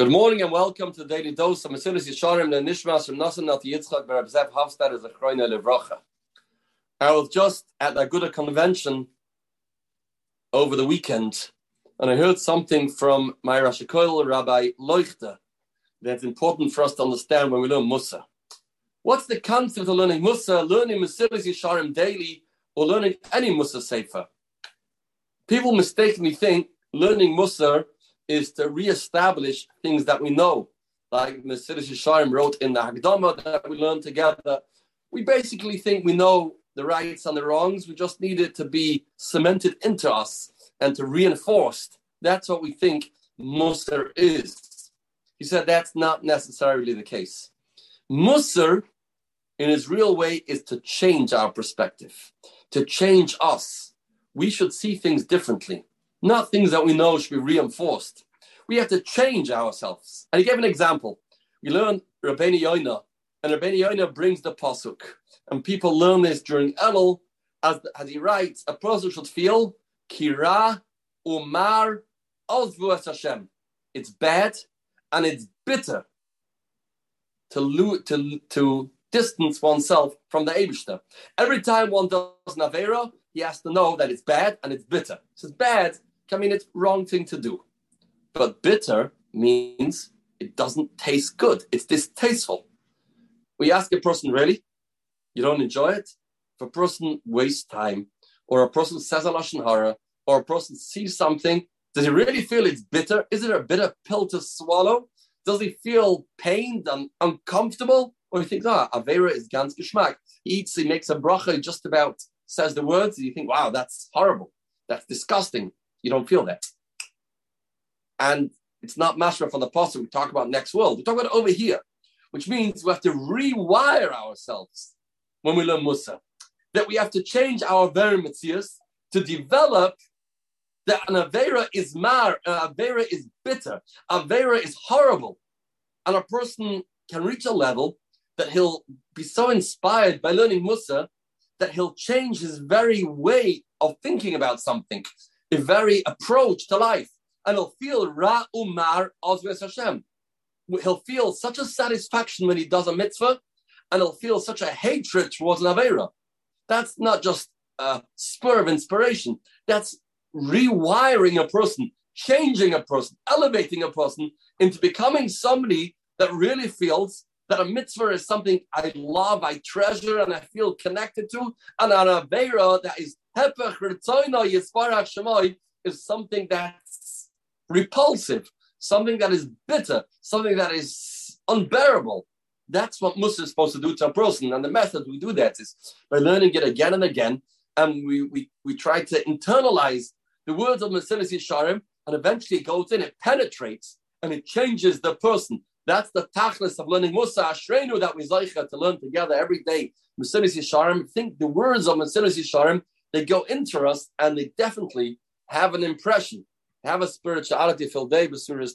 Good morning and welcome to the Daily Dose of Mesilas Yesharim the Nishmas from Nasan Nati Yitzchak Berab Zev Hafstad as a Chroina Levracha. I was just at the Aguda convention over the weekend and I heard something from my Rosh Rabbi Leuchter that's important for us to understand when we learn Musar. What's the concept of learning Musar, learning Mesilas Yesharim daily, or learning any Musar Sefer? People mistakenly think learning Musar is to reestablish things that we know, like Mesilas Yesharim wrote in the Hakdama that we learned together. We basically think we know the rights and the wrongs. We just need it to be cemented into us and to reinforced. That's what we think Musar is. He said that's not necessarily the case. Musar, in his real way, is to change our perspective, to change us. We should see things differently. Not things that we know should be reinforced. We have to change ourselves. And he gave an example. We learn Rabbeinu Yoina, and Rabbeinu Yoina brings the pasuk, and people learn this during Elul, as, as he writes, a person should feel kira umar ozvu Hashem. It's bad and it's bitter to, lo- to, to distance oneself from the Abishter. Every time one does Navera, he has to know that it's bad and it's bitter. It's bad I mean, it's wrong thing to do. But bitter means it doesn't taste good. It's distasteful. We ask a person, really? You don't enjoy it? If a person wastes time, or a person says a lashon hara, or a person sees something, does he really feel it's bitter? Is it a bitter pill to swallow? Does he feel pained and uncomfortable? Or he thinks, ah, Avera is ganz geschmack. He eats, he makes a bracha, he just about says the words, and you think, wow, that's horrible. That's disgusting. You don't feel that. And it's not mashma from the apostle we talk about next world. We talk about over here, which means we have to rewire ourselves when we learn Musar. That we have to change our very mitzias to develop that an Avera is mar, an Avera is bitter, Avera is horrible. And a person can reach a level that he'll be so inspired by learning Musar that he'll change his very way of thinking about something very approach to life. And he'll feel Ra Umar Ozves Hashem. He'll feel such a satisfaction when he does a mitzvah, and he'll feel such a hatred towards Lavera. That's not just a spur of inspiration. That's rewiring a person, changing a person, elevating a person into becoming somebody that really feels that a mitzvah is something I love, I treasure, and I feel connected to, and an avera that is is something that's repulsive, something that is bitter, something that is unbearable. That's what Musar is supposed to do to a person. And the method we do that is by learning it again and again. And we, we, we try to internalize the words of Mesilas Yesharim, and eventually it goes in, it penetrates, and it changes the person. That's the tachlis of learning Musar Ashrenu that we zeicha to learn together every day. Mesilas Yesharim, think the words of Mesilas Yesharim they go into us and they definitely have an impression, have a spirituality filled day with Surah.